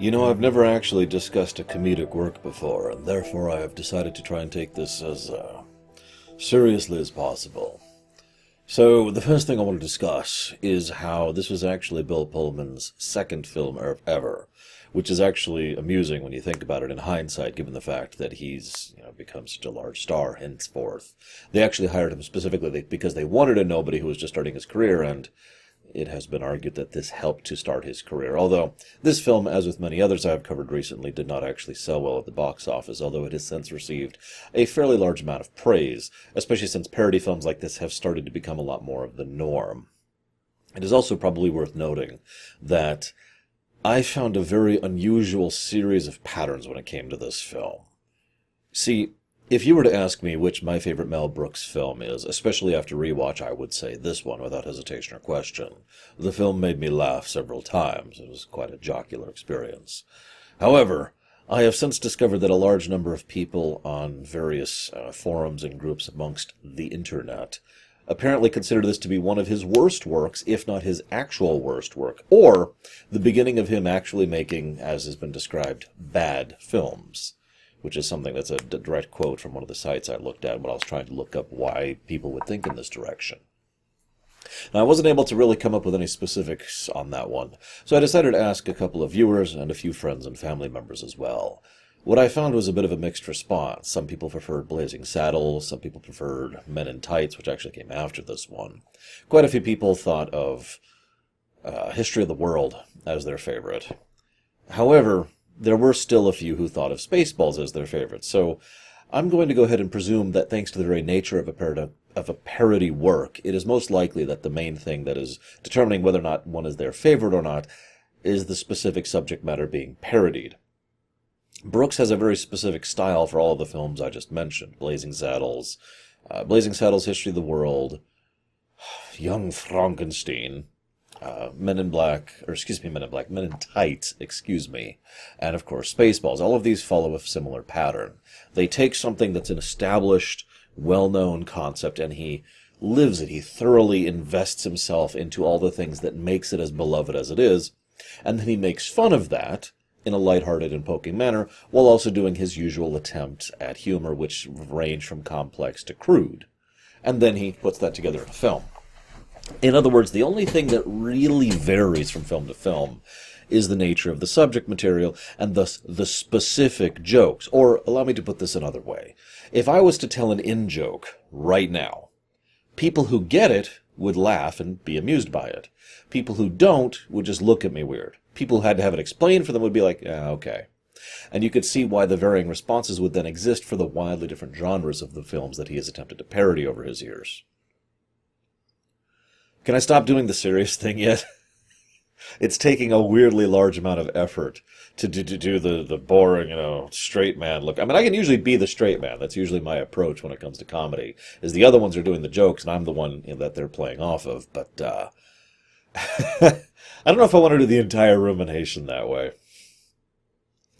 You know, I've never actually discussed a comedic work before, and therefore I have decided to try and take this as uh, seriously as possible. So, the first thing I want to discuss is how this was actually Bill Pullman's second film ever, which is actually amusing when you think about it in hindsight, given the fact that he's you know, become such a large star henceforth. They actually hired him specifically because they wanted a nobody who was just starting his career, and it has been argued that this helped to start his career. Although this film, as with many others I have covered recently, did not actually sell well at the box office, although it has since received a fairly large amount of praise, especially since parody films like this have started to become a lot more of the norm. It is also probably worth noting that I found a very unusual series of patterns when it came to this film. See, if you were to ask me which my favorite Mel Brooks film is, especially after rewatch, I would say this one without hesitation or question. The film made me laugh several times. It was quite a jocular experience. However, I have since discovered that a large number of people on various uh, forums and groups amongst the internet apparently consider this to be one of his worst works, if not his actual worst work, or the beginning of him actually making, as has been described, bad films which is something that's a direct quote from one of the sites I looked at when I was trying to look up why people would think in this direction. Now, I wasn't able to really come up with any specifics on that one, so I decided to ask a couple of viewers and a few friends and family members as well. What I found was a bit of a mixed response. Some people preferred Blazing Saddles, some people preferred Men in Tights, which actually came after this one. Quite a few people thought of uh, History of the World as their favorite. However, there were still a few who thought of Spaceballs as their favorite. So I'm going to go ahead and presume that thanks to the very nature of a parody, of a parody work, it is most likely that the main thing that is determining whether or not one is their favorite or not is the specific subject matter being parodied. Brooks has a very specific style for all of the films I just mentioned Blazing Saddles, uh, Blazing Saddles, History of the World, Young Frankenstein, uh, Men in Black, or excuse me, Men in Black, Men in Tights, excuse me, and of course Spaceballs. All of these follow a similar pattern. They take something that's an established, well-known concept, and he lives it. He thoroughly invests himself into all the things that makes it as beloved as it is, and then he makes fun of that in a light-hearted and poking manner, while also doing his usual attempt at humor, which range from complex to crude. And then he puts that together in a film. In other words, the only thing that really varies from film to film is the nature of the subject material and thus the specific jokes. Or allow me to put this another way. If I was to tell an in joke right now, people who get it would laugh and be amused by it. People who don't would just look at me weird. People who had to have it explained for them would be like, yeah, okay. And you could see why the varying responses would then exist for the wildly different genres of the films that he has attempted to parody over his years. Can I stop doing the serious thing yet? it's taking a weirdly large amount of effort to do, to do the, the boring, you know, straight man look. I mean, I can usually be the straight man. That's usually my approach when it comes to comedy. Is the other ones are doing the jokes, and I'm the one you know, that they're playing off of. But uh, I don't know if I want to do the entire rumination that way.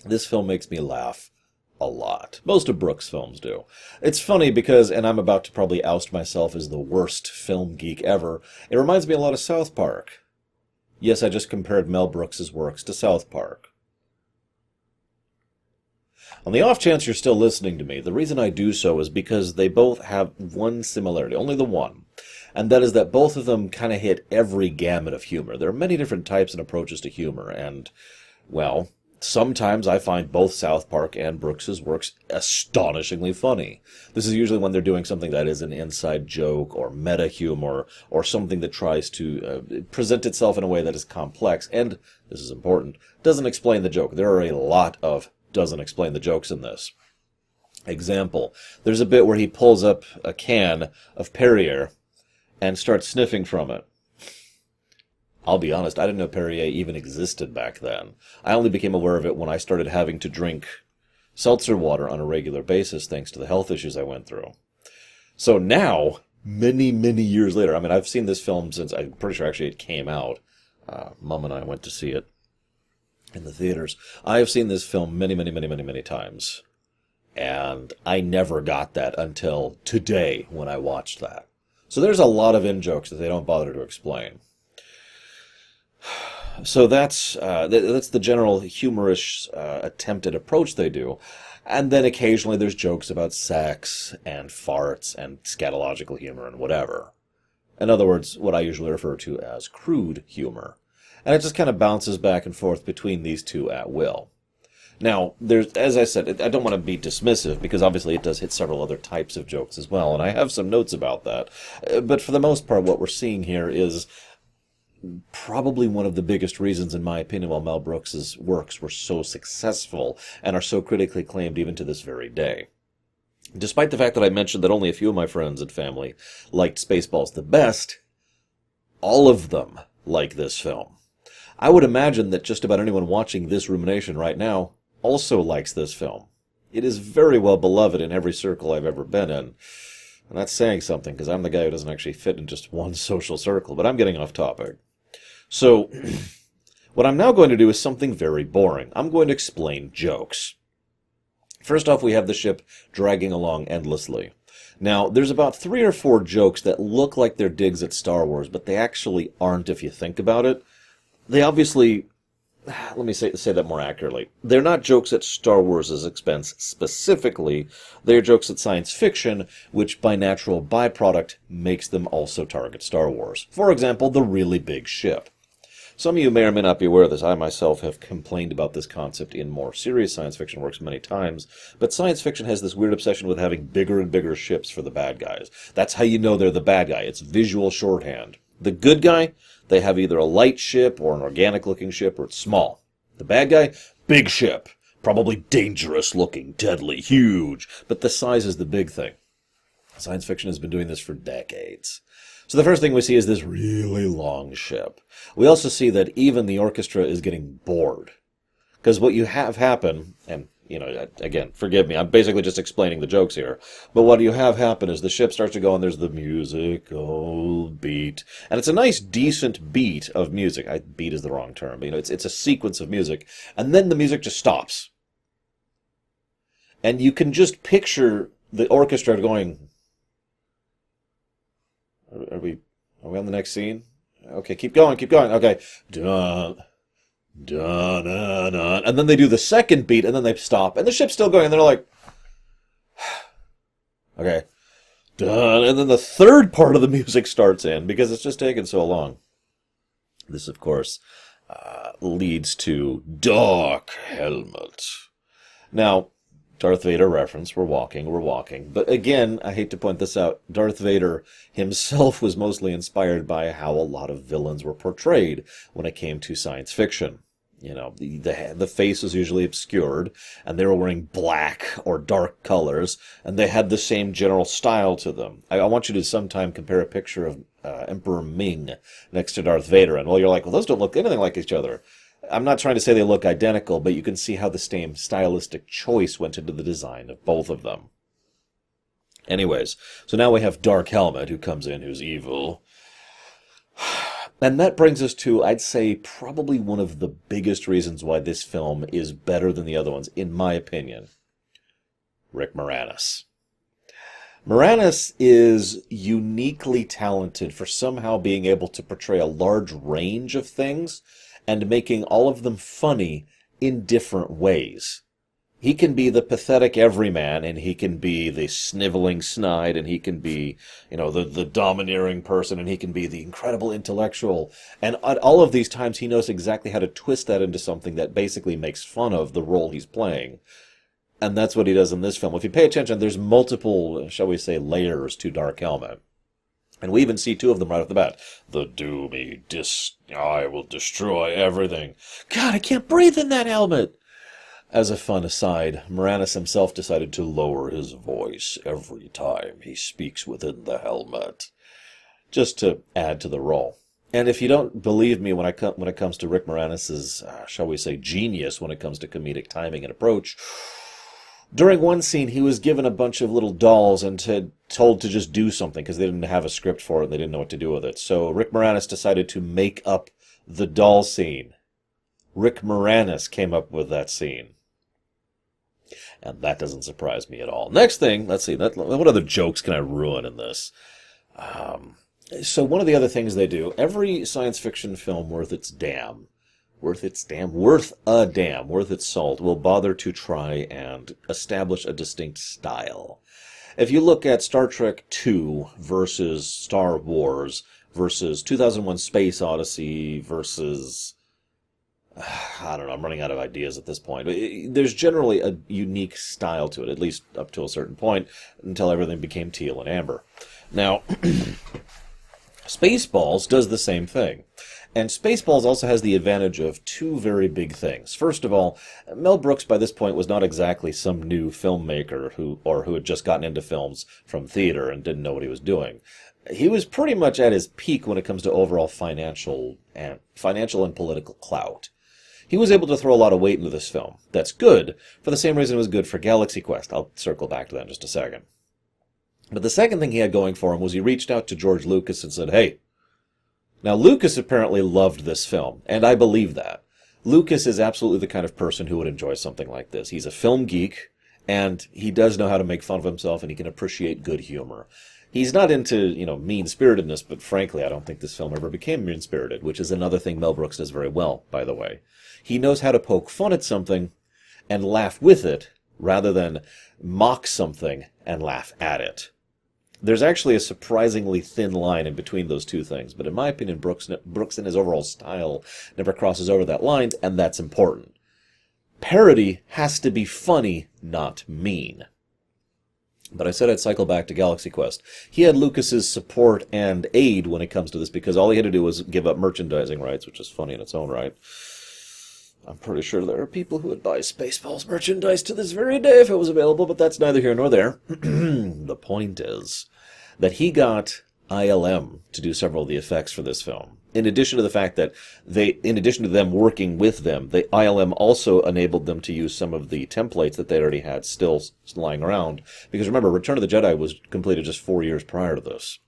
This film makes me laugh a lot. Most of Brooks' films do. It's funny because, and I'm about to probably oust myself as the worst film geek ever, it reminds me a lot of South Park. Yes, I just compared Mel Brooks' works to South Park. On the off chance you're still listening to me, the reason I do so is because they both have one similarity, only the one, and that is that both of them kind of hit every gamut of humor. There are many different types and approaches to humor, and, well, Sometimes I find both South Park and Brooks's works astonishingly funny. This is usually when they're doing something that is an inside joke or meta humor or something that tries to uh, present itself in a way that is complex and, this is important, doesn't explain the joke. There are a lot of doesn't explain the jokes in this. Example, there's a bit where he pulls up a can of Perrier and starts sniffing from it. I'll be honest, I didn't know Perrier even existed back then. I only became aware of it when I started having to drink seltzer water on a regular basis thanks to the health issues I went through. So now, many, many years later, I mean, I've seen this film since, I'm pretty sure actually it came out. Uh, Mom and I went to see it in the theaters. I have seen this film many, many, many, many, many times. And I never got that until today when I watched that. So there's a lot of in jokes that they don't bother to explain. So that's uh, th- that's the general humorous uh, attempted approach they do, and then occasionally there's jokes about sex and farts and scatological humor and whatever. In other words, what I usually refer to as crude humor, and it just kind of bounces back and forth between these two at will. Now, there's, as I said, I don't want to be dismissive because obviously it does hit several other types of jokes as well, and I have some notes about that. Uh, but for the most part, what we're seeing here is probably one of the biggest reasons, in my opinion, why Mel Brooks's works were so successful and are so critically acclaimed even to this very day. Despite the fact that I mentioned that only a few of my friends and family liked Spaceballs the best, all of them like this film. I would imagine that just about anyone watching this rumination right now also likes this film. It is very well beloved in every circle I've ever been in. And that's saying something, because I'm the guy who doesn't actually fit in just one social circle, but I'm getting off topic. So, what I'm now going to do is something very boring. I'm going to explain jokes. First off, we have the ship dragging along endlessly. Now, there's about three or four jokes that look like they're digs at Star Wars, but they actually aren't if you think about it. They obviously let me say, say that more accurately. They're not jokes at Star Wars' expense specifically. They're jokes at science fiction, which by natural byproduct makes them also target Star Wars. For example, the really big ship. Some of you may or may not be aware of this. I myself have complained about this concept in more serious science fiction works many times, but science fiction has this weird obsession with having bigger and bigger ships for the bad guys. That's how you know they're the bad guy. It's visual shorthand. The good guy, they have either a light ship or an organic looking ship or it's small. The bad guy, big ship. Probably dangerous looking, deadly, huge. But the size is the big thing. Science fiction has been doing this for decades. So the first thing we see is this really long ship. We also see that even the orchestra is getting bored. Because what you have happen, and you know, again, forgive me, I'm basically just explaining the jokes here. But what you have happen is the ship starts to go and there's the musical beat. And it's a nice, decent beat of music. I, beat is the wrong term, but you know, it's, it's a sequence of music. And then the music just stops. And you can just picture the orchestra going, are, are we, are we on the next scene? Okay, keep going, keep going. Okay. Dun, dun, dun, dun. And then they do the second beat, and then they stop, and the ship's still going, and they're like, okay, dun. And then the third part of the music starts in because it's just taken so long. This, of course, uh, leads to Dark Helmet. Now, Darth Vader reference. We're walking, we're walking. But again, I hate to point this out, Darth Vader himself was mostly inspired by how a lot of villains were portrayed when it came to science fiction. You know, the, the, the face was usually obscured, and they were wearing black or dark colors, and they had the same general style to them. I, I want you to sometime compare a picture of uh, Emperor Ming next to Darth Vader, and well, you're like, well, those don't look anything like each other. I'm not trying to say they look identical, but you can see how the same stylistic choice went into the design of both of them. Anyways, so now we have Dark Helmet, who comes in, who's evil. And that brings us to, I'd say, probably one of the biggest reasons why this film is better than the other ones, in my opinion. Rick Moranis. Moranis is uniquely talented for somehow being able to portray a large range of things and making all of them funny in different ways. He can be the pathetic everyman and he can be the sniveling snide and he can be you know the the domineering person and he can be the incredible intellectual. And at all of these times he knows exactly how to twist that into something that basically makes fun of the role he's playing. And that's what he does in this film. If you pay attention there's multiple shall we say layers to dark helmet and we even see two of them right off the bat. The do me, dis, I will destroy everything. God, I can't breathe in that helmet. As a fun aside, Moranis himself decided to lower his voice every time he speaks within the helmet, just to add to the role. And if you don't believe me when I come when it comes to Rick Moranis's, uh, shall we say, genius when it comes to comedic timing and approach, during one scene he was given a bunch of little dolls and to, told to just do something because they didn't have a script for it and they didn't know what to do with it. So Rick Moranis decided to make up the doll scene. Rick Moranis came up with that scene and that doesn't surprise me at all. Next thing, let's see, what other jokes can I ruin in this? Um, so one of the other things they do, every science fiction film worth its damn worth its damn, worth a damn, worth its salt, will bother to try and establish a distinct style. If you look at Star Trek II versus Star Wars versus 2001 Space Odyssey versus I don't know, I'm running out of ideas at this point. There's generally a unique style to it, at least up to a certain point, until everything became teal and amber. Now, Spaceballs does the same thing. And Spaceballs also has the advantage of two very big things. First of all, Mel Brooks by this point was not exactly some new filmmaker who or who had just gotten into films from theater and didn't know what he was doing. He was pretty much at his peak when it comes to overall financial and financial and political clout. He was able to throw a lot of weight into this film. That's good, for the same reason it was good for Galaxy Quest. I'll circle back to that in just a second. But the second thing he had going for him was he reached out to George Lucas and said, Hey, now Lucas apparently loved this film, and I believe that. Lucas is absolutely the kind of person who would enjoy something like this. He's a film geek, and he does know how to make fun of himself, and he can appreciate good humor. He's not into, you know, mean spiritedness, but frankly, I don't think this film ever became mean spirited, which is another thing Mel Brooks does very well, by the way. He knows how to poke fun at something and laugh with it rather than mock something and laugh at it. There's actually a surprisingly thin line in between those two things, but in my opinion, Brooks, Brooks in his overall style never crosses over that line, and that's important. Parody has to be funny, not mean. But I said I'd cycle back to Galaxy Quest. He had Lucas's support and aid when it comes to this because all he had to do was give up merchandising rights, which is funny in its own right. I'm pretty sure there are people who would buy Spaceballs merchandise to this very day if it was available, but that's neither here nor there. the point is that he got ILM to do several of the effects for this film. In addition to the fact that they, in addition to them working with them, the ILM also enabled them to use some of the templates that they already had still lying around. Because remember, Return of the Jedi was completed just four years prior to this.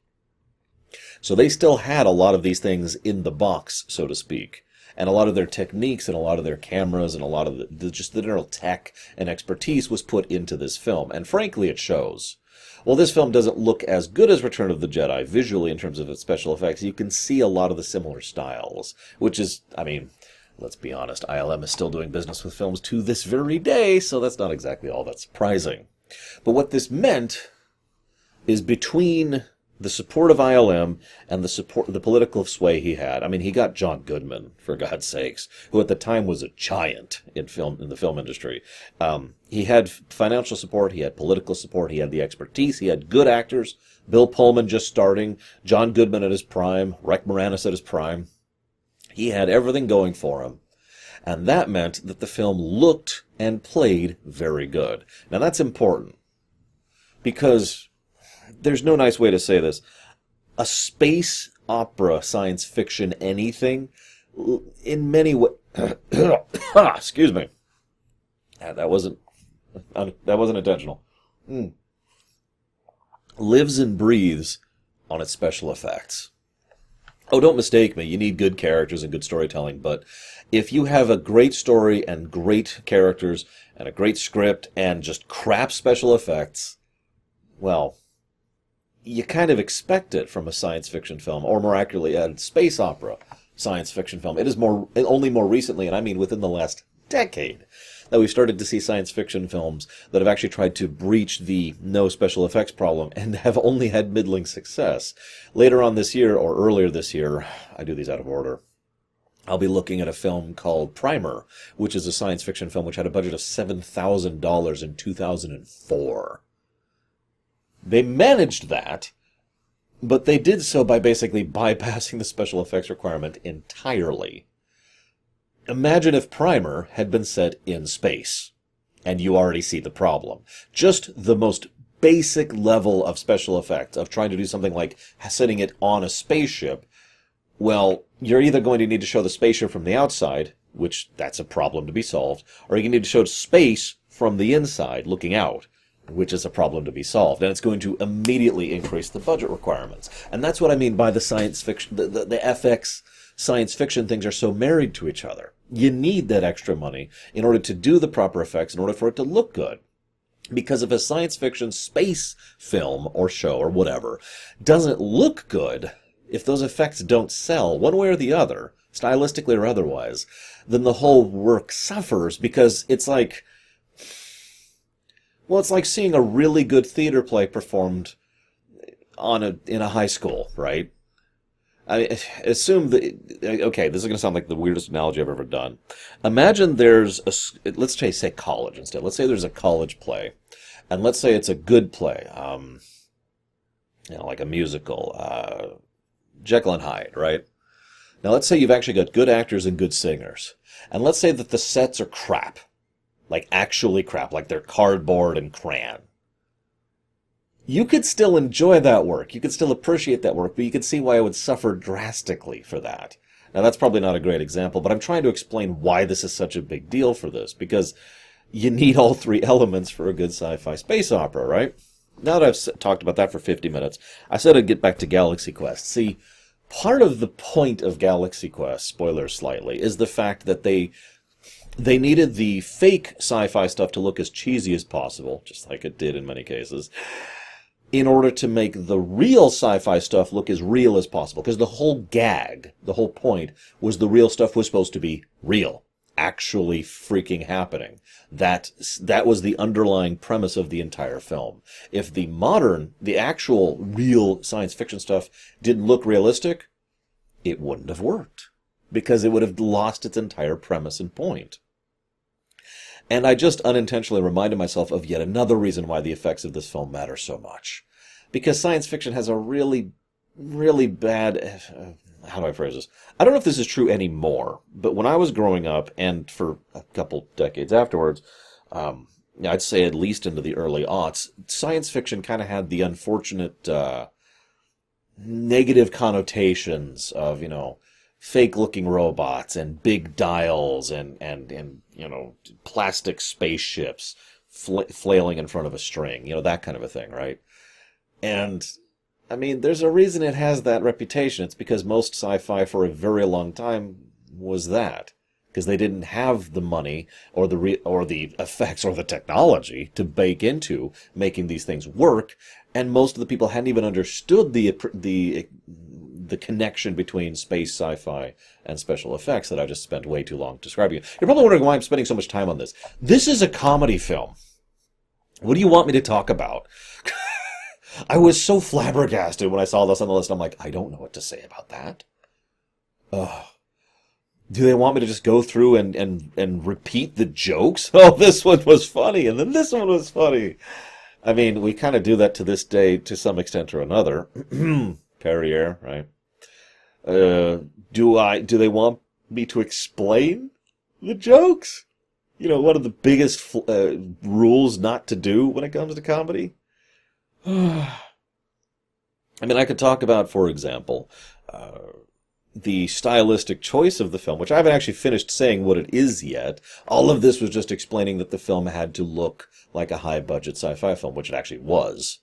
So they still had a lot of these things in the box, so to speak. And a lot of their techniques and a lot of their cameras and a lot of the, the just the general tech and expertise was put into this film. And frankly, it shows. While this film doesn't look as good as Return of the Jedi visually in terms of its special effects, you can see a lot of the similar styles, which is, I mean, let's be honest, ILM is still doing business with films to this very day, so that's not exactly all that surprising. But what this meant is between the support of ILM and the support, the political sway he had. I mean, he got John Goodman, for God's sakes, who at the time was a giant in film, in the film industry. Um, he had financial support, he had political support, he had the expertise, he had good actors. Bill Pullman just starting, John Goodman at his prime, Rick Moranis at his prime. He had everything going for him. And that meant that the film looked and played very good. Now that's important because there's no nice way to say this. A space opera, science fiction, anything, in many ways. excuse me. that wasn't that wasn't intentional. Mm. Lives and breathes on its special effects. Oh, don't mistake me. You need good characters and good storytelling, but if you have a great story and great characters and a great script and just crap special effects, well, you kind of expect it from a science fiction film, or more accurately, a space opera science fiction film. It is more only more recently, and I mean within the last decade, that we've started to see science fiction films that have actually tried to breach the no special effects problem and have only had middling success. Later on this year, or earlier this year, I do these out of order. I'll be looking at a film called Primer, which is a science fiction film which had a budget of $7,000 in 2004. They managed that, but they did so by basically bypassing the special effects requirement entirely. Imagine if Primer had been set in space, and you already see the problem. Just the most basic level of special effects, of trying to do something like setting it on a spaceship, well, you're either going to need to show the spaceship from the outside, which that's a problem to be solved, or you need to show space from the inside, looking out which is a problem to be solved. And it's going to immediately increase the budget requirements. And that's what I mean by the science fiction, the, the, the FX science fiction things are so married to each other. You need that extra money in order to do the proper effects, in order for it to look good. Because if a science fiction space film or show or whatever doesn't look good, if those effects don't sell one way or the other, stylistically or otherwise, then the whole work suffers because it's like, well, it's like seeing a really good theater play performed on a in a high school, right? I assume that okay, this is going to sound like the weirdest analogy I've ever done. Imagine there's a let's say say college instead. Let's say there's a college play, and let's say it's a good play, um, you know, like a musical, uh, Jekyll and Hyde, right? Now let's say you've actually got good actors and good singers, and let's say that the sets are crap, like actually crap, like they're cardboard and crayon you could still enjoy that work. You could still appreciate that work, but you could see why it would suffer drastically for that. Now, that's probably not a great example, but I'm trying to explain why this is such a big deal for this, because you need all three elements for a good sci fi space opera, right? Now that I've talked about that for 50 minutes, I said I'd get back to Galaxy Quest. See, part of the point of Galaxy Quest, spoiler slightly, is the fact that they they needed the fake sci-fi stuff to look as cheesy as possible, just like it did in many cases, in order to make the real sci-fi stuff look as real as possible. Because the whole gag, the whole point, was the real stuff was supposed to be real, actually freaking happening. That that was the underlying premise of the entire film. If the modern, the actual real science fiction stuff didn't look realistic, it wouldn't have worked because it would have lost its entire premise and point. And I just unintentionally reminded myself of yet another reason why the effects of this film matter so much. Because science fiction has a really, really bad. Uh, how do I phrase this? I don't know if this is true anymore, but when I was growing up, and for a couple decades afterwards, um, I'd say at least into the early aughts, science fiction kind of had the unfortunate uh, negative connotations of, you know, fake looking robots and big dials and, and, and you know, plastic spaceships fl- flailing in front of a string, you know, that kind of a thing, right? And I mean, there's a reason it has that reputation. It's because most sci-fi for a very long time was that because they didn't have the money or the re- or the effects or the technology to bake into making these things work, and most of the people hadn't even understood the the the connection between space sci-fi and special effects that I just spent way too long describing. You're probably wondering why I'm spending so much time on this. This is a comedy film. What do you want me to talk about? I was so flabbergasted when I saw this on the list. I'm like, I don't know what to say about that. Ugh. Do they want me to just go through and, and, and repeat the jokes? Oh, this one was funny, and then this one was funny. I mean, we kind of do that to this day to some extent or another. Perrier, right? Uh, do I? Do they want me to explain the jokes? You know, one of the biggest uh, rules not to do when it comes to comedy. I mean, I could talk about, for example, uh, the stylistic choice of the film, which I haven't actually finished saying what it is yet. All of this was just explaining that the film had to look like a high budget sci fi film, which it actually was.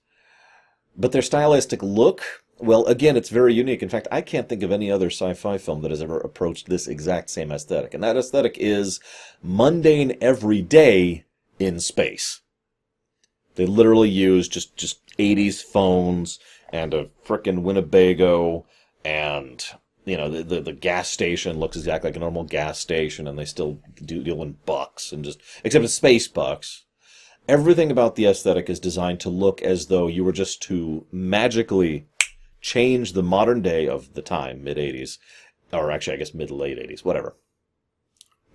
But their stylistic look well, again, it's very unique. In fact, I can't think of any other sci-fi film that has ever approached this exact same aesthetic. And that aesthetic is mundane everyday in space. They literally use just, just 80s phones and a frickin' Winnebago and, you know, the, the, the, gas station looks exactly like a normal gas station and they still do deal in bucks and just, except it's space bucks. Everything about the aesthetic is designed to look as though you were just to magically change the modern day of the time, mid 80s, or actually, I guess mid late 80s, whatever,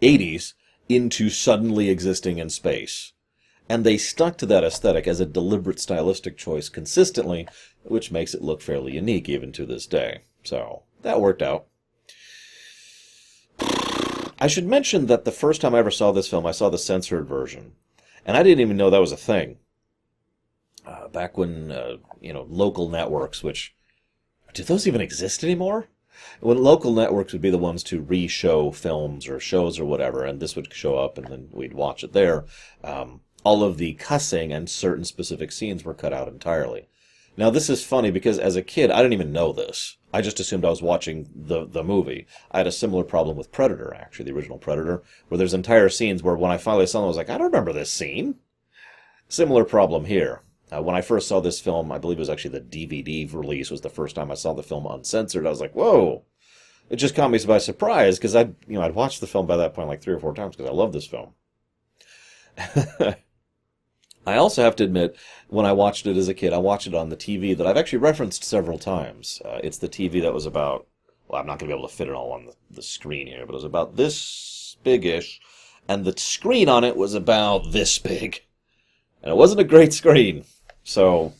80s into suddenly existing in space. And they stuck to that aesthetic as a deliberate stylistic choice consistently, which makes it look fairly unique even to this day. So, that worked out. I should mention that the first time I ever saw this film, I saw the censored version. And I didn't even know that was a thing. Uh, back when, uh, you know, local networks, which do those even exist anymore? When local networks would be the ones to re-show films or shows or whatever, and this would show up, and then we'd watch it there. Um, all of the cussing and certain specific scenes were cut out entirely. Now this is funny because as a kid I didn't even know this. I just assumed I was watching the the movie. I had a similar problem with Predator, actually, the original Predator, where there's entire scenes where when I finally saw them, I was like, I don't remember this scene. Similar problem here. Uh, when I first saw this film, I believe it was actually the DVD release was the first time I saw the film uncensored. I was like, whoa, it just caught me by surprise because I'd you know I'd watched the film by that point like three or four times because I love this film. I also have to admit, when I watched it as a kid, I watched it on the TV that I've actually referenced several times. Uh, it's the TV that was about, well, I'm not going to be able to fit it all on the, the screen here, but it was about this big-ish, and the screen on it was about this big. And it wasn't a great screen. So,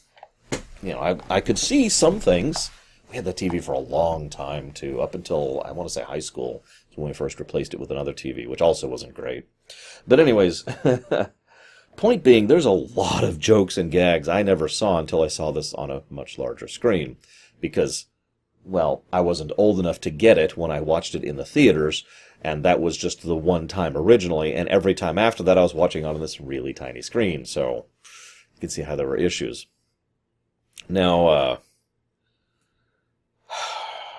you know, I, I could see some things. We had that TV for a long time, too, up until, I want to say high school, when we first replaced it with another TV, which also wasn't great. But anyways... Point being, there's a lot of jokes and gags I never saw until I saw this on a much larger screen. Because, well, I wasn't old enough to get it when I watched it in the theaters, and that was just the one time originally, and every time after that I was watching on this really tiny screen, so can see how there were issues. Now, uh,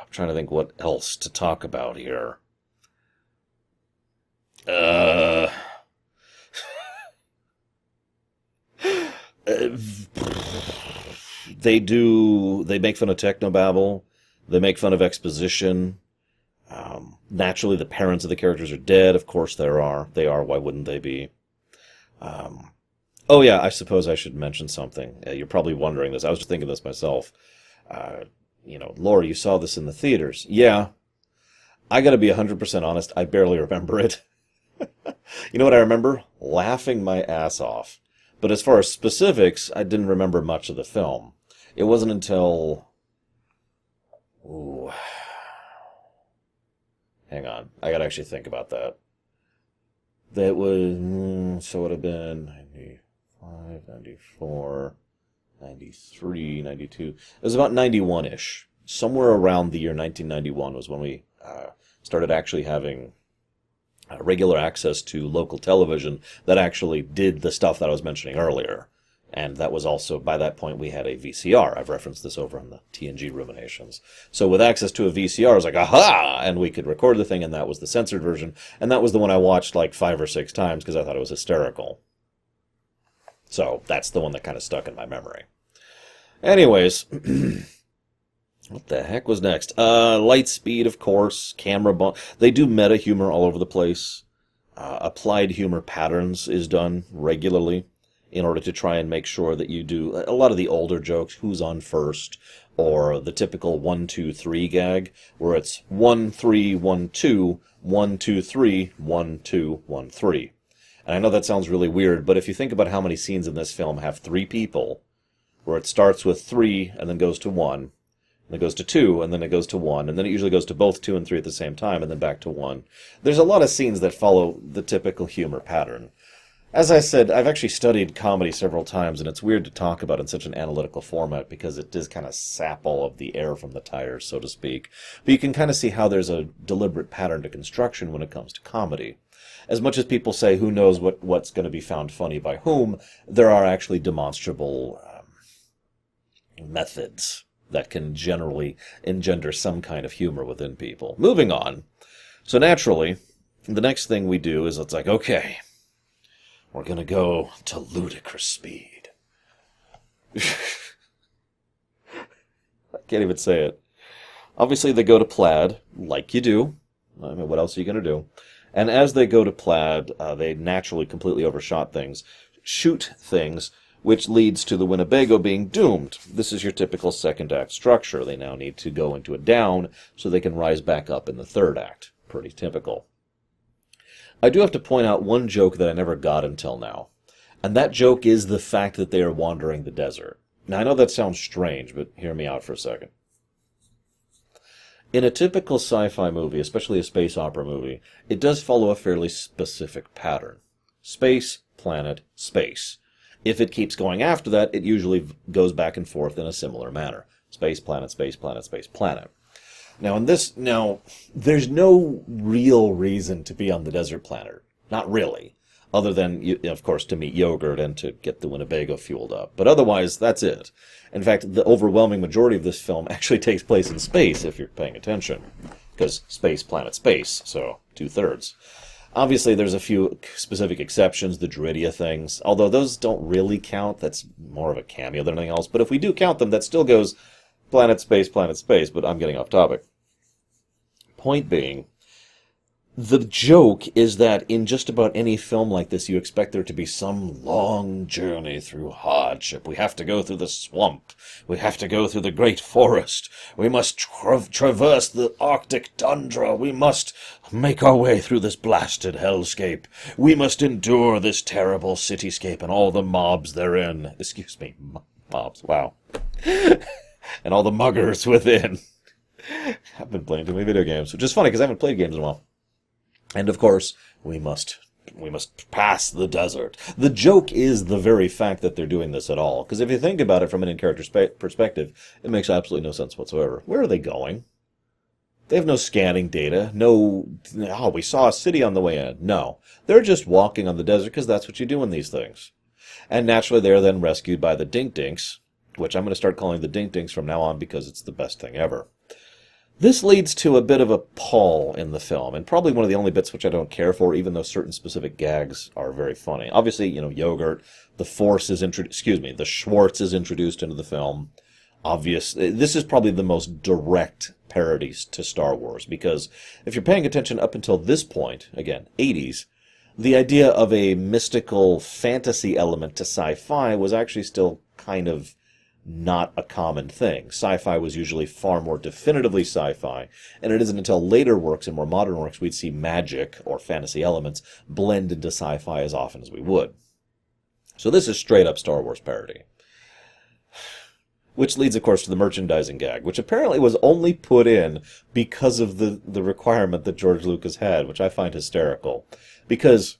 I'm trying to think what else to talk about here. Uh, they do. They make fun of technobabble. They make fun of exposition. Um, naturally, the parents of the characters are dead. Of course, there are. They are. Why wouldn't they be? Um, oh yeah, I suppose I should mention something. Uh, you're probably wondering this. I was just thinking this myself. Uh, you know, Laura, you saw this in the theaters. Yeah. I got to be 100% honest. I barely remember it. you know what I remember? Laughing my ass off. But as far as specifics, I didn't remember much of the film. It wasn't until. Ooh. Hang on. I gotta actually think about that. That was. Mm, so would have been 95, 94, 93, 92. It was about 91 ish. Somewhere around the year 1991 was when we uh, started actually having uh, regular access to local television that actually did the stuff that I was mentioning earlier. And that was also, by that point, we had a VCR. I've referenced this over in the TNG ruminations. So with access to a VCR, I was like, aha! And we could record the thing, and that was the censored version. And that was the one I watched like five or six times because I thought it was hysterical. So that's the one that kind of stuck in my memory. Anyways, What the heck was next? Uh, Lightspeed, of course. Camera bump. They do meta humor all over the place. Uh, applied humor patterns is done regularly in order to try and make sure that you do a lot of the older jokes, who's on first, or the typical one, two, three gag, where it's one, three, one, two, one, two, three, one, two, one, three. And I know that sounds really weird, but if you think about how many scenes in this film have three people, where it starts with three and then goes to one, and it goes to two, and then it goes to one, and then it usually goes to both two and three at the same time, and then back to one. There's a lot of scenes that follow the typical humor pattern. As I said, I've actually studied comedy several times, and it's weird to talk about in such an analytical format because it does kind of sap all of the air from the tires, so to speak. But you can kind of see how there's a deliberate pattern to construction when it comes to comedy. As much as people say who knows what, what's going to be found funny by whom, there are actually demonstrable um, methods that can generally engender some kind of humor within people. Moving on. So naturally, the next thing we do is it's like, okay, we're going to go to ludicrous speed. I can't even say it. Obviously, they go to plaid, like you do. I mean, what else are you going to do? And as they go to plaid, uh, they naturally completely overshot things, shoot things which leads to the Winnebago being doomed. This is your typical second act structure. They now need to go into a down so they can rise back up in the third act. Pretty typical. I do have to point out one joke that I never got until now. And that joke is the fact that they are wandering the desert. Now, I know that sounds strange, but hear me out for a second. In a typical sci fi movie, especially a space opera movie, it does follow a fairly specific pattern space, planet, space. If it keeps going after that, it usually goes back and forth in a similar manner. Space, planet, space, planet, space, planet. Now, in this, now, there's no real reason to be on the desert planet. Not really. Other than, of course, to meet Yogurt and to get the Winnebago fueled up. But otherwise, that's it. In fact, the overwhelming majority of this film actually takes place in space, if you're paying attention. Because space, planet, space, so two thirds. Obviously, there's a few specific exceptions, the Druidia things, although those don't really count. That's more of a cameo than anything else. But if we do count them, that still goes planet, space, planet, space, but I'm getting off topic. Point being, the joke is that in just about any film like this, you expect there to be some long journey through hardship. We have to go through the swamp. We have to go through the great forest. We must tra- traverse the Arctic tundra. We must make our way through this blasted hellscape. We must endure this terrible cityscape and all the mobs therein. Excuse me, mobs. Wow. and all the muggers within. I've been playing too many video games, which is funny because I haven't played games in a while. And of course, we must we must pass the desert. The joke is the very fact that they're doing this at all. Because if you think about it from an in-character spe- perspective, it makes absolutely no sense whatsoever. Where are they going? They have no scanning data, no, oh, we saw a city on the way in. No. They're just walking on the desert because that's what you do in these things. And naturally, they're then rescued by the Dink Dinks, which I'm going to start calling the Dink Dinks from now on because it's the best thing ever. This leads to a bit of a pull in the film, and probably one of the only bits which I don't care for, even though certain specific gags are very funny. Obviously, you know, yogurt, the Force is introduced, excuse me, the Schwartz is introduced into the film. Obvious, this is probably the most direct parodies to Star Wars, because if you're paying attention up until this point, again, 80s, the idea of a mystical fantasy element to sci-fi was actually still kind of not a common thing. Sci-fi was usually far more definitively sci-fi, and it isn't until later works and more modern works we'd see magic or fantasy elements blend into sci-fi as often as we would. So this is straight up Star Wars parody. Which leads, of course, to the merchandising gag, which apparently was only put in because of the, the requirement that George Lucas had, which I find hysterical. Because,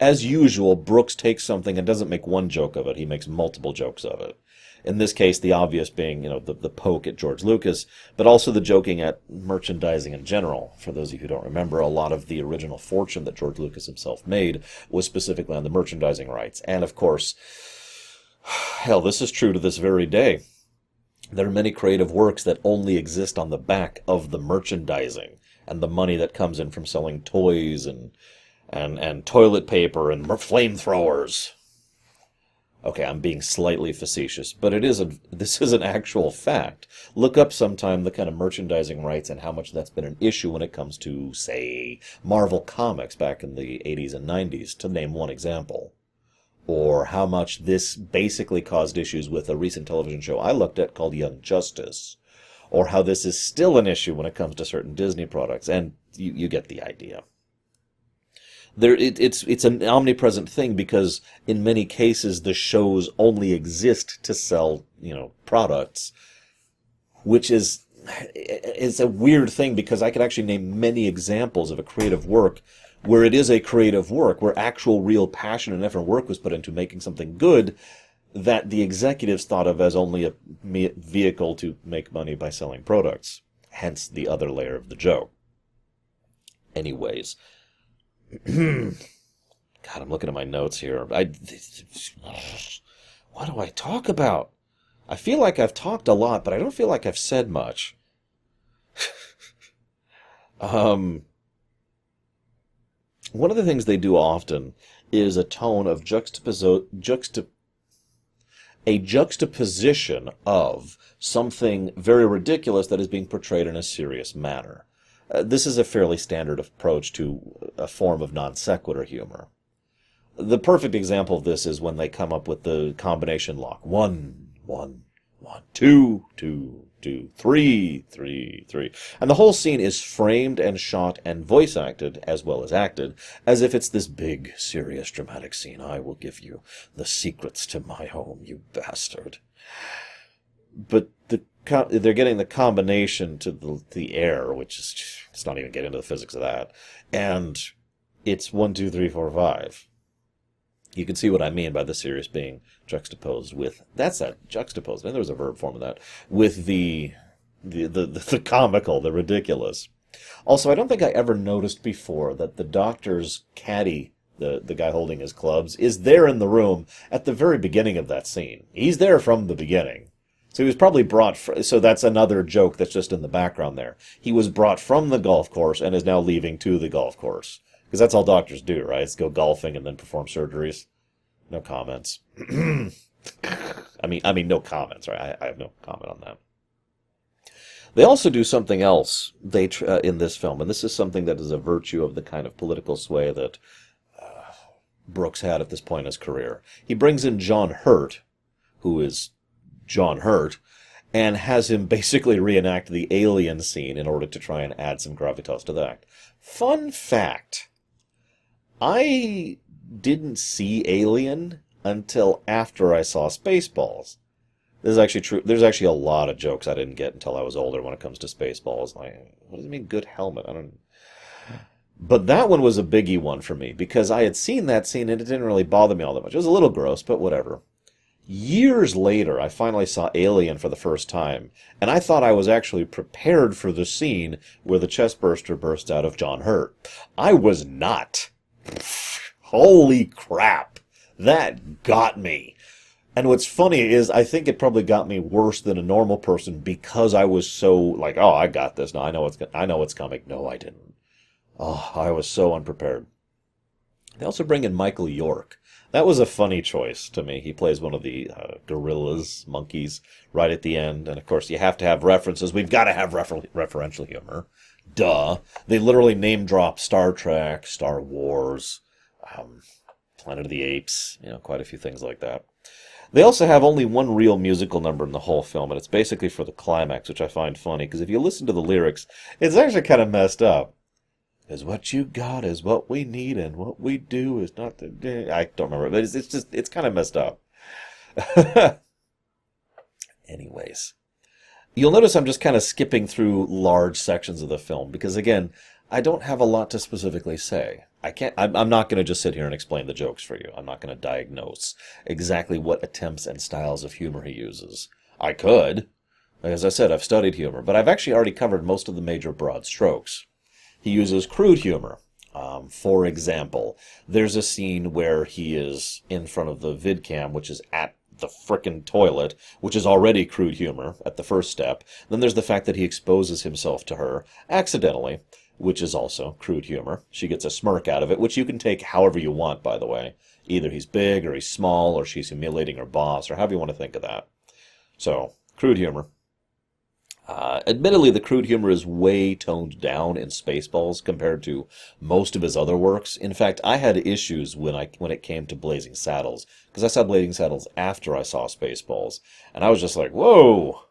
as usual, Brooks takes something and doesn't make one joke of it, he makes multiple jokes of it. In this case, the obvious being, you know, the, the poke at George Lucas, but also the joking at merchandising in general. For those of you who don't remember, a lot of the original fortune that George Lucas himself made was specifically on the merchandising rights. And of course, hell, this is true to this very day. There are many creative works that only exist on the back of the merchandising and the money that comes in from selling toys and and and toilet paper and flamethrowers. Okay, I'm being slightly facetious, but it is a this is an actual fact. Look up sometime the kind of merchandising rights and how much that's been an issue when it comes to, say, Marvel Comics back in the 80s and 90s, to name one example. Or how much this basically caused issues with a recent television show I looked at called Young Justice. Or how this is still an issue when it comes to certain Disney products, and you, you get the idea there it, it's it's an omnipresent thing because in many cases the shows only exist to sell you know products, which is is a weird thing because I could actually name many examples of a creative work where it is a creative work where actual real passion and effort work was put into making something good that the executives thought of as only a vehicle to make money by selling products hence the other layer of the joke. Anyways God, I'm looking at my notes here. I, what do I talk about? I feel like I've talked a lot, but I don't feel like I've said much. um, one of the things they do often is a tone of juxtaposi- juxtap- a juxtaposition of something very ridiculous that is being portrayed in a serious manner. Uh, this is a fairly standard approach to a form of non sequitur humor. The perfect example of this is when they come up with the combination lock. One, one, one, two, two, two, three, three, three. And the whole scene is framed and shot and voice acted, as well as acted, as if it's this big, serious, dramatic scene. I will give you the secrets to my home, you bastard. But the they're getting the combination to the, the air, which is let's not even get into the physics of that, and it's one, two, three, four, five. You can see what I mean by the serious being juxtaposed with that's that juxtaposed. And there was a verb form of that with the the, the the the comical, the ridiculous. Also, I don't think I ever noticed before that the doctor's caddy the, the guy holding his clubs, is there in the room at the very beginning of that scene. He's there from the beginning. So he was probably brought. Fr- so that's another joke that's just in the background there. He was brought from the golf course and is now leaving to the golf course because that's all doctors do, right? It's go golfing and then perform surgeries. No comments. I mean, I mean, no comments, right? I, I have no comment on that. They also do something else they uh, in this film, and this is something that is a virtue of the kind of political sway that uh, Brooks had at this point in his career. He brings in John Hurt, who is John Hurt, and has him basically reenact the alien scene in order to try and add some gravitas to that. Fun fact I didn't see Alien until after I saw Spaceballs. This is actually true. There's actually a lot of jokes I didn't get until I was older when it comes to Spaceballs. Like, what does it mean, good helmet? I don't. But that one was a biggie one for me because I had seen that scene and it didn't really bother me all that much. It was a little gross, but whatever. Years later, I finally saw Alien for the first time, and I thought I was actually prepared for the scene where the chestburster burst out of John Hurt. I was not. Holy crap. That got me. And what's funny is I think it probably got me worse than a normal person because I was so like, oh, I got this. Now I know what's I know what's coming. No, I didn't. Oh, I was so unprepared. They also bring in Michael York. That was a funny choice to me. He plays one of the uh, gorillas, monkeys, right at the end. And of course, you have to have references. We've got to have refer- referential humor. Duh. They literally name drop Star Trek, Star Wars, um, Planet of the Apes, you know, quite a few things like that. They also have only one real musical number in the whole film, and it's basically for the climax, which I find funny, because if you listen to the lyrics, it's actually kind of messed up. Because what you got is what we need, and what we do is not the. I don't remember, but it's, it's just, it's kind of messed up. Anyways. You'll notice I'm just kind of skipping through large sections of the film, because again, I don't have a lot to specifically say. I can't. I'm, I'm not going to just sit here and explain the jokes for you. I'm not going to diagnose exactly what attempts and styles of humor he uses. I could, as I said, I've studied humor, but I've actually already covered most of the major broad strokes. He uses crude humor. Um, for example, there's a scene where he is in front of the vidcam, which is at the frickin' toilet, which is already crude humor at the first step. Then there's the fact that he exposes himself to her accidentally which is also crude humor. She gets a smirk out of it, which you can take however you want, by the way. Either he's big or he's small or she's humiliating her boss or however you want to think of that. So, crude humor. Uh, admittedly, the crude humor is way toned down in Spaceballs compared to most of his other works. In fact, I had issues when I when it came to Blazing Saddles because I saw Blazing Saddles after I saw Spaceballs, and I was just like, "Whoa!"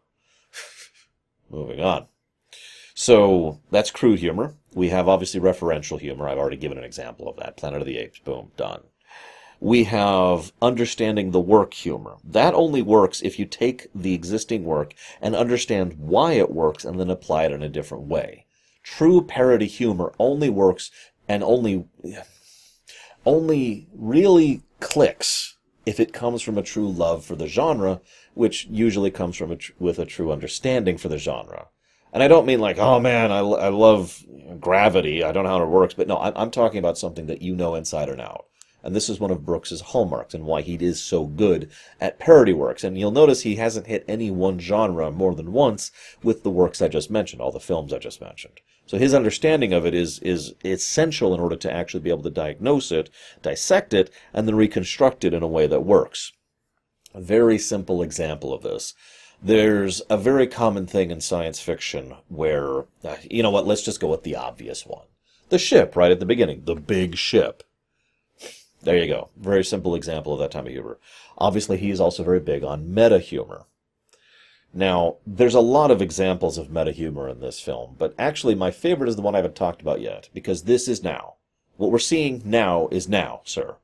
Moving on. So that's crude humor. We have obviously referential humor. I've already given an example of that. Planet of the Apes, boom, done. We have understanding the work humor. That only works if you take the existing work and understand why it works and then apply it in a different way. True parody humor only works and only only really clicks if it comes from a true love for the genre, which usually comes from a tr- with a true understanding for the genre. And I don't mean like, oh man, I, I love gravity. I don't know how it works. But no, I'm, I'm talking about something that you know inside and out. And this is one of Brooks's hallmarks and why he is so good at parody works. And you'll notice he hasn't hit any one genre more than once with the works I just mentioned, all the films I just mentioned. So his understanding of it is, is essential in order to actually be able to diagnose it, dissect it, and then reconstruct it in a way that works. A very simple example of this there's a very common thing in science fiction where, uh, you know what, let's just go with the obvious one. The ship, right at the beginning, the big ship. There you go. Very simple example of that type of humor. Obviously, he is also very big on meta humor. Now, there's a lot of examples of meta humor in this film, but actually, my favorite is the one I haven't talked about yet, because this is now. What we're seeing now is now, sir.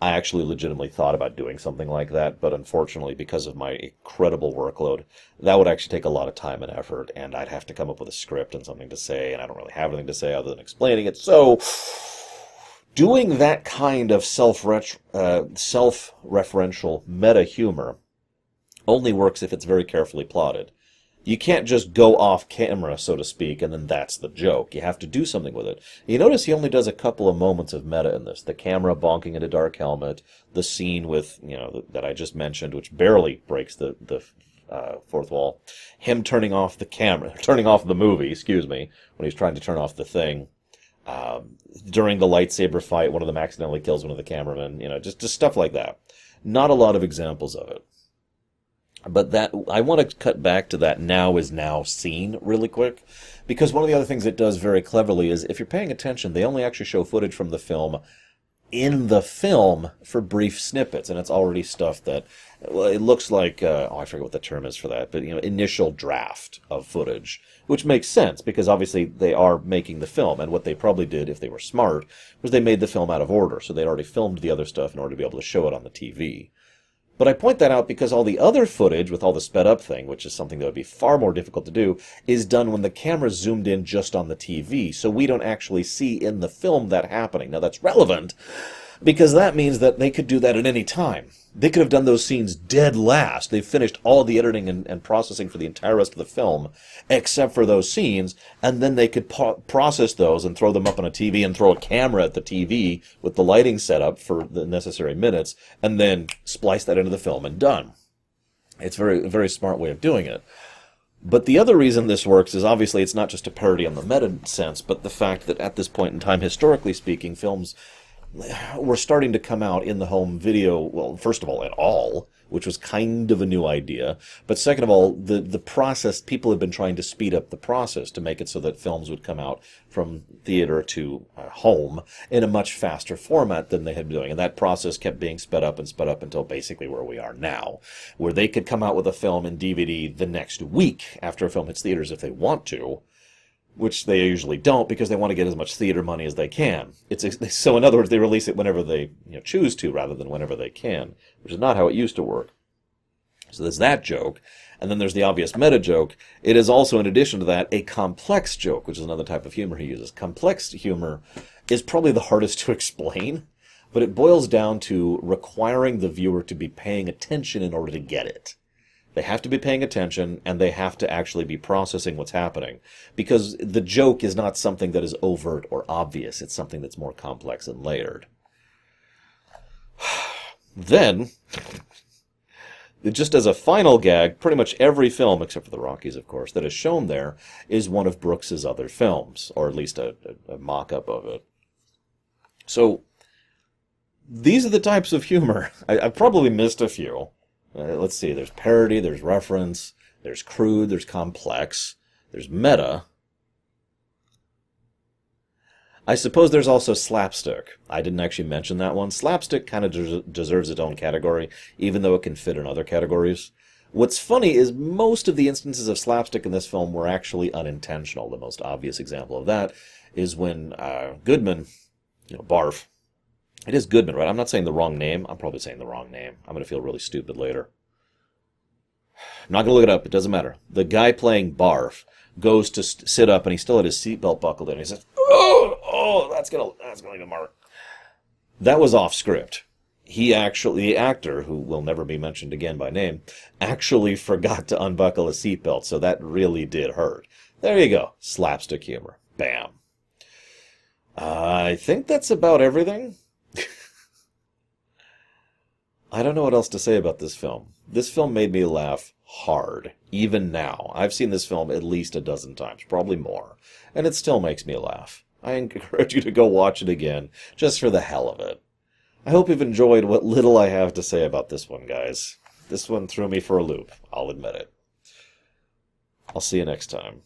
I actually legitimately thought about doing something like that, but unfortunately, because of my incredible workload, that would actually take a lot of time and effort, and I'd have to come up with a script and something to say, and I don't really have anything to say other than explaining it. So, doing that kind of self uh, self referential meta humor only works if it's very carefully plotted you can't just go off camera, so to speak, and then that's the joke. You have to do something with it. You notice he only does a couple of moments of meta in this. The camera bonking in a dark helmet, the scene with, you know, that I just mentioned, which barely breaks the, the uh, fourth wall. Him turning off the camera, turning off the movie, excuse me, when he's trying to turn off the thing. Um, during the lightsaber fight, one of them accidentally kills one of the cameramen, you know, just, just stuff like that. Not a lot of examples of it. But that I want to cut back to that now is now scene really quick because one of the other things it does very cleverly is if you're paying attention, they only actually show footage from the film in the film for brief snippets, and it's already stuff that well, it looks like uh, oh, I forget what the term is for that, but you know, initial draft of footage, which makes sense because obviously they are making the film, and what they probably did if they were smart was they made the film out of order, so they'd already filmed the other stuff in order to be able to show it on the TV. But I point that out because all the other footage with all the sped up thing, which is something that would be far more difficult to do, is done when the camera's zoomed in just on the TV. So we don't actually see in the film that happening. Now that's relevant because that means that they could do that at any time. They could have done those scenes dead last. They've finished all the editing and, and processing for the entire rest of the film, except for those scenes, and then they could po- process those and throw them up on a TV and throw a camera at the TV with the lighting set up for the necessary minutes, and then splice that into the film and done. It's a very, very smart way of doing it. But the other reason this works is obviously it's not just a parody on the meta sense, but the fact that at this point in time, historically speaking, films were starting to come out in the home video, well, first of all, at all, which was kind of a new idea. But second of all, the, the process, people have been trying to speed up the process to make it so that films would come out from theater to uh, home in a much faster format than they had been doing. And that process kept being sped up and sped up until basically where we are now, where they could come out with a film in DVD the next week after a film hits theaters if they want to which they usually don't because they want to get as much theater money as they can. It's so in other words, they release it whenever they you know, choose to rather than whenever they can, which is not how it used to work. So there's that joke, and then there's the obvious meta joke. It is also, in addition to that, a complex joke, which is another type of humor he uses. Complex humor is probably the hardest to explain, but it boils down to requiring the viewer to be paying attention in order to get it. They have to be paying attention and they have to actually be processing what's happening. Because the joke is not something that is overt or obvious, it's something that's more complex and layered. then, just as a final gag, pretty much every film, except for the Rockies, of course, that is shown there is one of Brooks's other films, or at least a, a, mock up of it. So, these are the types of humor. I, have probably missed a few. Uh, let's see, there's parody, there's reference, there's crude, there's complex, there's meta. I suppose there's also slapstick. I didn't actually mention that one. Slapstick kind of des- deserves its own category, even though it can fit in other categories. What's funny is most of the instances of slapstick in this film were actually unintentional. The most obvious example of that is when uh, Goodman, you know, Barf, it is Goodman, right? I'm not saying the wrong name. I'm probably saying the wrong name. I'm going to feel really stupid later. I'm not going to look it up. It doesn't matter. The guy playing Barf goes to st- sit up and he still had his seatbelt buckled in. He says, "Oh, oh, that's gonna, that's gonna leave a mark." That was off script. He actually, the actor, who will never be mentioned again by name, actually forgot to unbuckle his seatbelt, so that really did hurt. There you go, slapstick humor. Bam. I think that's about everything. I don't know what else to say about this film. This film made me laugh hard, even now. I've seen this film at least a dozen times, probably more, and it still makes me laugh. I encourage you to go watch it again, just for the hell of it. I hope you've enjoyed what little I have to say about this one, guys. This one threw me for a loop, I'll admit it. I'll see you next time.